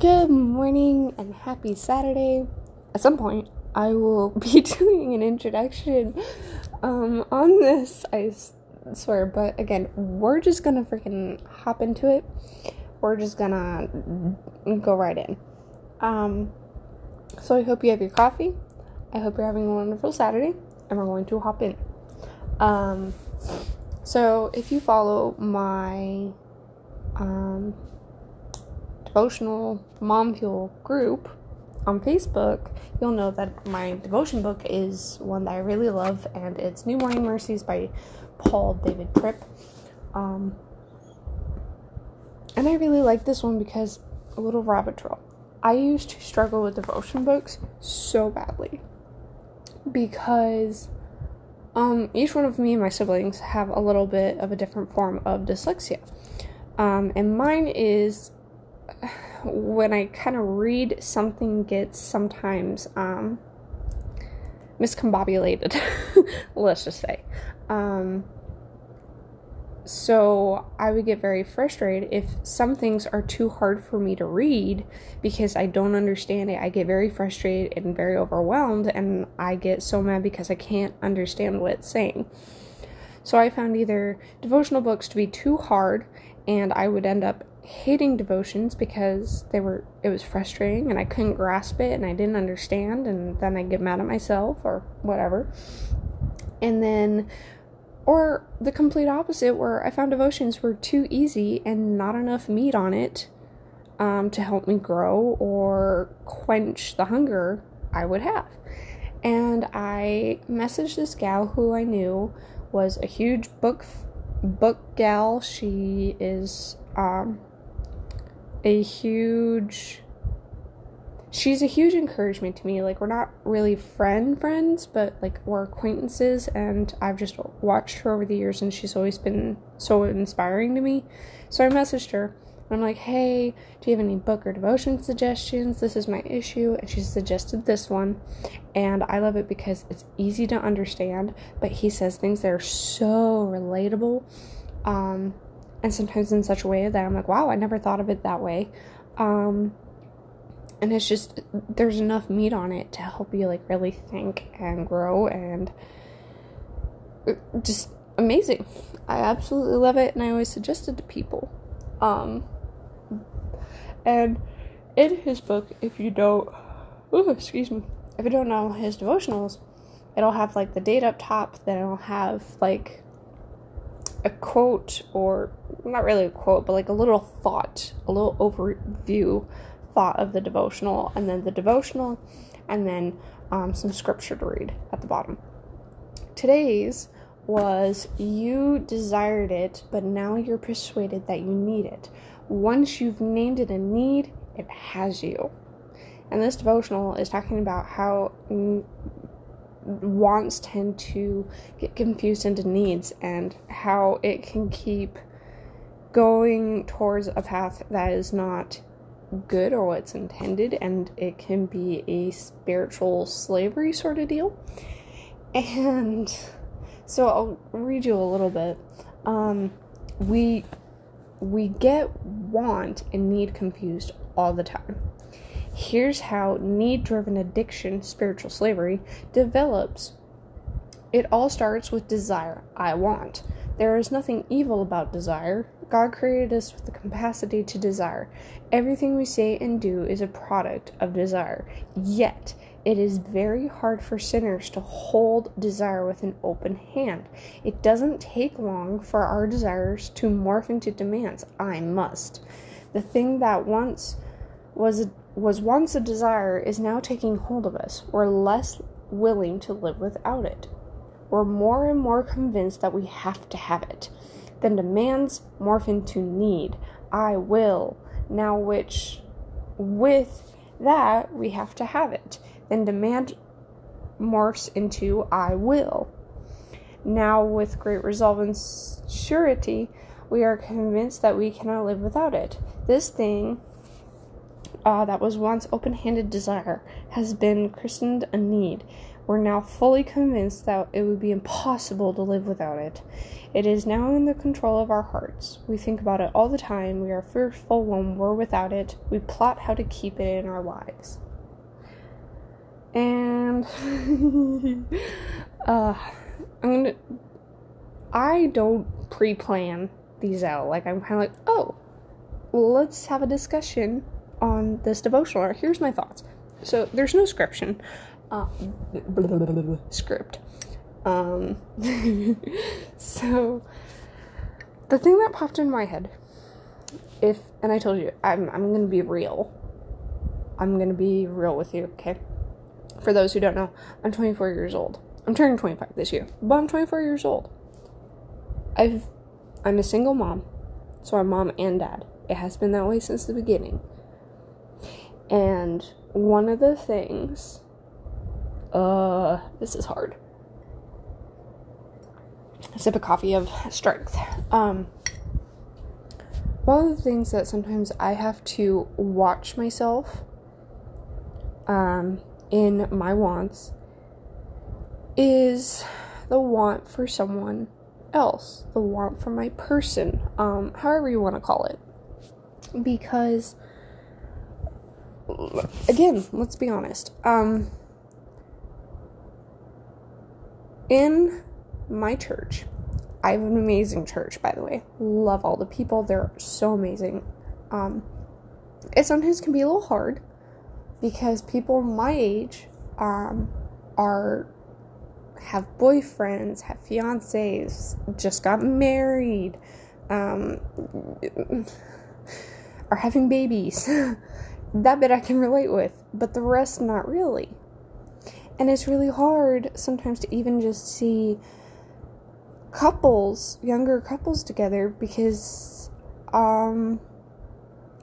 Good morning and happy Saturday. At some point, I will be doing an introduction um, on this, I swear. But again, we're just gonna freaking hop into it. We're just gonna go right in. Um, so I hope you have your coffee. I hope you're having a wonderful Saturday, and we're going to hop in. Um, so if you follow my um, devotional mom fuel group on Facebook, you'll know that my devotion book is one that I really love, and it's New Morning Mercies by Paul David Tripp. Um, and I really like this one because a little rabbit trail. I used to struggle with devotion books so badly because um, each one of me and my siblings have a little bit of a different form of dyslexia. Um, and mine is when I kind of read, something gets sometimes um, miscombobulated, let's just say. Um, so I would get very frustrated if some things are too hard for me to read because I don't understand it. I get very frustrated and very overwhelmed, and I get so mad because I can't understand what it's saying. So I found either devotional books to be too hard, and I would end up hating devotions because they were it was frustrating and I couldn't grasp it and I didn't understand and then I get mad at myself or whatever. And then or the complete opposite where I found devotions were too easy and not enough meat on it um, to help me grow or quench the hunger I would have. And I messaged this gal who I knew was a huge book book gal. She is um, a huge she's a huge encouragement to me. Like we're not really friend friends, but like we're acquaintances and I've just watched her over the years and she's always been so inspiring to me. So I messaged her I'm like, "Hey, do you have any book or devotion suggestions? This is my issue." And she suggested this one, and I love it because it's easy to understand, but he says things that are so relatable. Um and sometimes in such a way that I'm like, "Wow, I never thought of it that way." Um and it's just there's enough meat on it to help you like really think and grow and uh, just amazing i absolutely love it and i always suggest it to people um and in his book if you don't ooh, excuse me if you don't know his devotionals it'll have like the date up top then it'll have like a quote or not really a quote but like a little thought a little overview thought of the devotional, and then the devotional, and then um, some scripture to read at the bottom. Today's was you desired it, but now you're persuaded that you need it. Once you've named it a need, it has you. And this devotional is talking about how wants tend to get confused into needs and how it can keep going towards a path that is not good or what's intended, and it can be a spiritual slavery sort of deal. And so I'll read you a little bit. Um, we we get want and need confused all the time. Here's how need driven addiction, spiritual slavery, develops. It all starts with desire. I want. There is nothing evil about desire. God created us with the capacity to desire. Everything we say and do is a product of desire. Yet, it is very hard for sinners to hold desire with an open hand. It doesn't take long for our desires to morph into demands. I must. The thing that once was was once a desire is now taking hold of us. We're less willing to live without it. We're more and more convinced that we have to have it. Then demands morph into need. I will. Now, which with that, we have to have it. Then demand morphs into I will. Now, with great resolve and surety, we are convinced that we cannot live without it. This thing uh, that was once open handed desire has been christened a need. We're now fully convinced that it would be impossible to live without it. It is now in the control of our hearts. We think about it all the time. We are fearful when we're without it. We plot how to keep it in our lives. And uh, I'm gonna. I don't pre-plan these out. Like I'm kind of like, oh, let's have a discussion on this devotional. Here's my thoughts. So there's no scription, uh, script. Um, so the thing that popped in my head, if and I told you I'm I'm gonna be real. I'm gonna be real with you, okay? For those who don't know, I'm 24 years old. I'm turning 25 this year, but I'm 24 years old. I've I'm a single mom, so I'm mom and dad. It has been that way since the beginning. And one of the things, uh, this is hard. A sip of coffee of strength. Um, one of the things that sometimes I have to watch myself um, in my wants is the want for someone else, the want for my person, um, however you want to call it. Because, again, let's be honest. Um, in my church, I have an amazing church, by the way. Love all the people, they're so amazing. Um, it sometimes can be a little hard because people my age um, are have boyfriends, have fiancés, just got married, um, are having babies. that bit I can relate with, but the rest not really. And it's really hard sometimes to even just see couples, younger couples together because um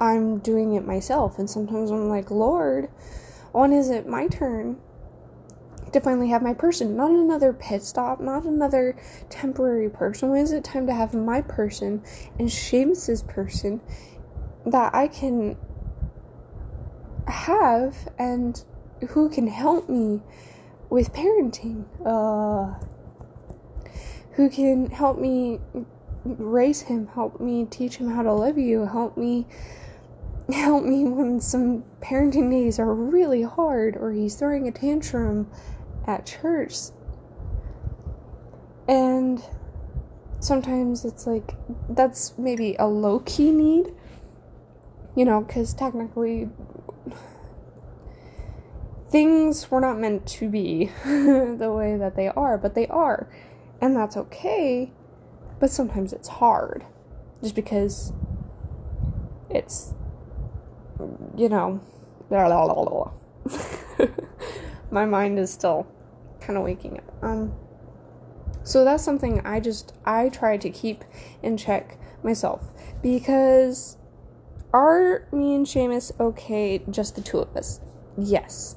I'm doing it myself and sometimes I'm like, "Lord, when is it my turn?" to finally have my person, not another pit stop, not another temporary person. When is it time to have my person and Seamus's person that I can have and who can help me with parenting? Uh, who can help me raise him, help me teach him how to love you, help me help me when some parenting days are really hard or he's throwing a tantrum at church. And sometimes it's like that's maybe a low key need, you know, because technically things were not meant to be the way that they are, but they are. And that's okay, but sometimes it's hard just because it's, you know, my mind is still kind of waking up. Um, so that's something I just I try to keep in check myself because are me and Seamus okay? Just the two of us? Yes.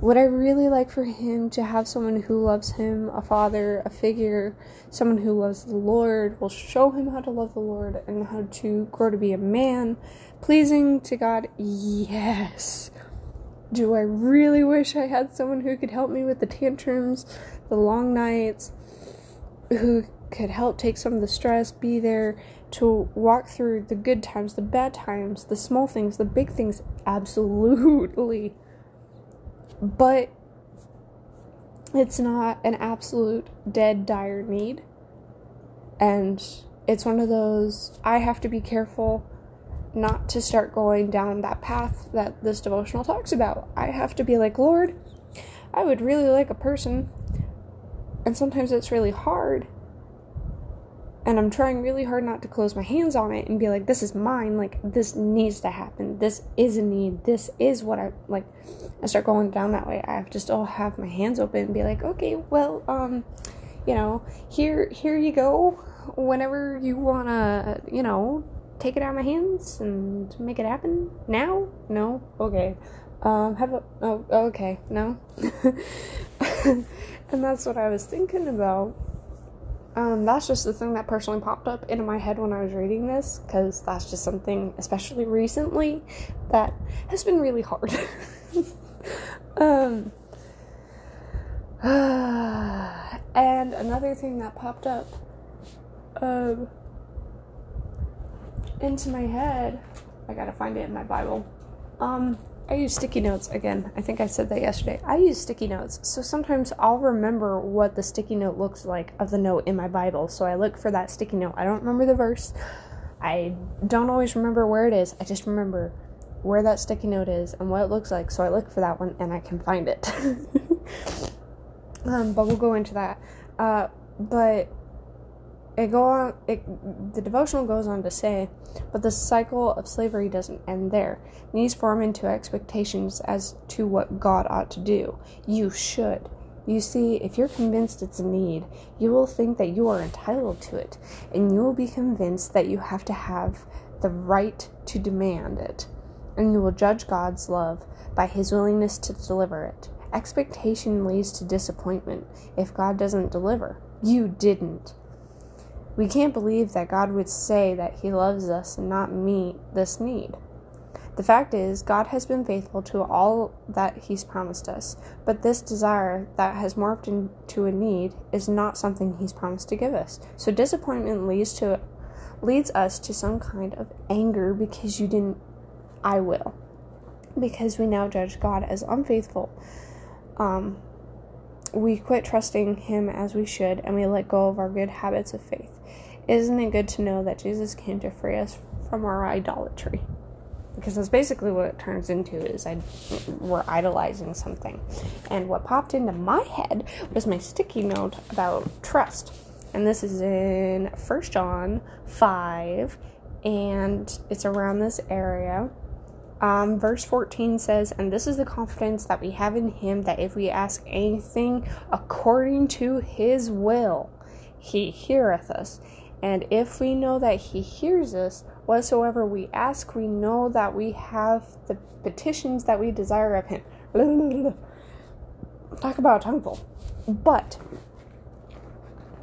Would I really like for him to have someone who loves him, a father, a figure, someone who loves the Lord, will show him how to love the Lord and how to grow to be a man, pleasing to God? Yes. Do I really wish I had someone who could help me with the tantrums, the long nights, who could help take some of the stress, be there to walk through the good times, the bad times, the small things, the big things? Absolutely. But it's not an absolute dead, dire need. And it's one of those I have to be careful not to start going down that path that this devotional talks about. I have to be like, Lord, I would really like a person. And sometimes it's really hard. And I'm trying really hard not to close my hands on it and be like, this is mine. Like, this needs to happen. This is a need. This is what I like. I start going down that way. I have to still have my hands open and be like, okay, well, um, you know, here, here you go. Whenever you wanna, you know, take it out of my hands and make it happen now? No? Okay. Um, have a, oh, okay, no? and that's what I was thinking about. Um, that's just the thing that personally popped up into my head when I was reading this, because that's just something, especially recently, that has been really hard. um, and another thing that popped up um, into my head, I gotta find it in my Bible. Um, I use sticky notes again. I think I said that yesterday. I use sticky notes. So sometimes I'll remember what the sticky note looks like of the note in my Bible. So I look for that sticky note. I don't remember the verse. I don't always remember where it is. I just remember where that sticky note is and what it looks like. So I look for that one and I can find it. um, but we'll go into that. Uh, but it go on it the devotional goes on to say but the cycle of slavery doesn't end there. Needs form into expectations as to what god ought to do. You should. You see if you're convinced it's a need you will think that you are entitled to it and you will be convinced that you have to have the right to demand it and you will judge god's love by his willingness to deliver it. Expectation leads to disappointment if god doesn't deliver. You didn't we can't believe that God would say that He loves us and not meet this need. The fact is, God has been faithful to all that He's promised us, but this desire that has morphed into a need is not something He's promised to give us. So disappointment leads to leads us to some kind of anger because you didn't I will. Because we now judge God as unfaithful. Um, we quit trusting Him as we should, and we let go of our good habits of faith. Isn't it good to know that Jesus came to free us from our idolatry? Because that's basically what it turns into is I we're idolizing something. And what popped into my head was my sticky note about trust. And this is in First John 5 and it's around this area. Um, verse 14 says, And this is the confidence that we have in him that if we ask anything according to his will, he heareth us. And if we know that He hears us, whatsoever we ask, we know that we have the petitions that we desire of Him. Talk about a tongueful. But,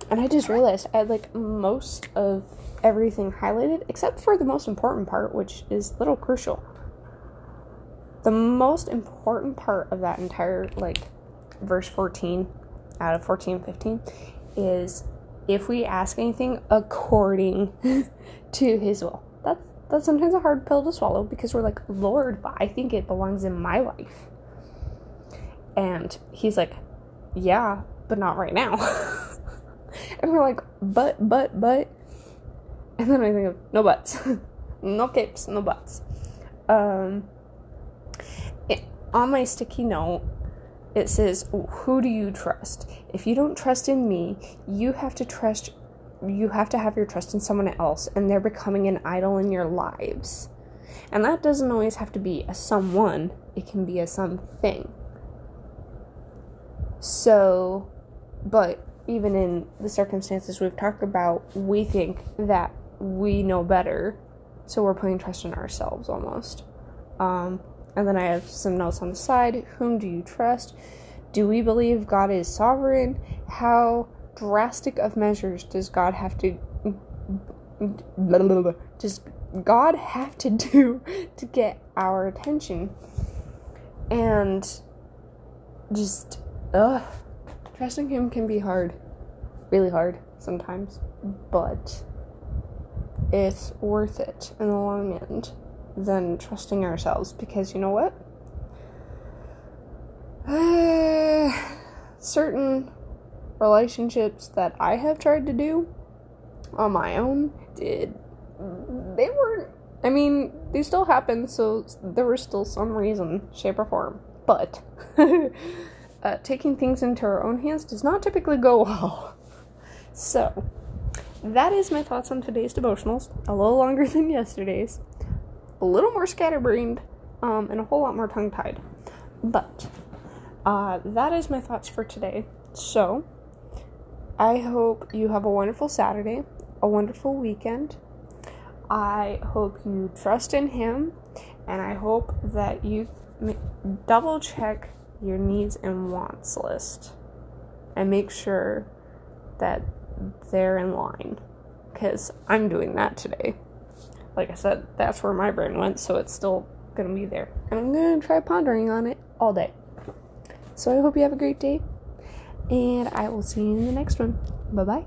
and I just realized I had like most of everything highlighted except for the most important part, which is little crucial. The most important part of that entire like verse 14 out of 14 15 is if we ask anything according to his will. That's that's sometimes a hard pill to swallow because we're like, Lord, but I think it belongs in my life. And he's like, Yeah, but not right now. and we're like, but, but, but. And then I think of no buts. no capes, no buts. Um on my sticky note, it says, Who do you trust? If you don't trust in me, you have to trust, you have to have your trust in someone else, and they're becoming an idol in your lives. And that doesn't always have to be a someone, it can be a something. So, but even in the circumstances we've talked about, we think that we know better, so we're putting trust in ourselves almost. Um, and then I have some notes on the side. Whom do you trust? Do we believe God is sovereign? How drastic of measures does God have to does God have to do to get our attention? And just ugh trusting him can be hard. Really hard sometimes. But it's worth it in the long end than trusting ourselves because you know what? Certain relationships that I have tried to do on my own did they weren't I mean, they still happen, so there was still some reason, shape, or form. But uh, taking things into our own hands does not typically go well. So, that is my thoughts on today's devotionals. A little longer than yesterday's a little more scatterbrained um, and a whole lot more tongue tied. But uh, that is my thoughts for today. So I hope you have a wonderful Saturday, a wonderful weekend. I hope you trust in Him, and I hope that you double check your needs and wants list and make sure that they're in line because I'm doing that today like I said, that's where my brain went, so it's still gonna be there. And I'm gonna try pondering on it all day. So I hope you have a great day, And I will see you in the next one. Bye bye.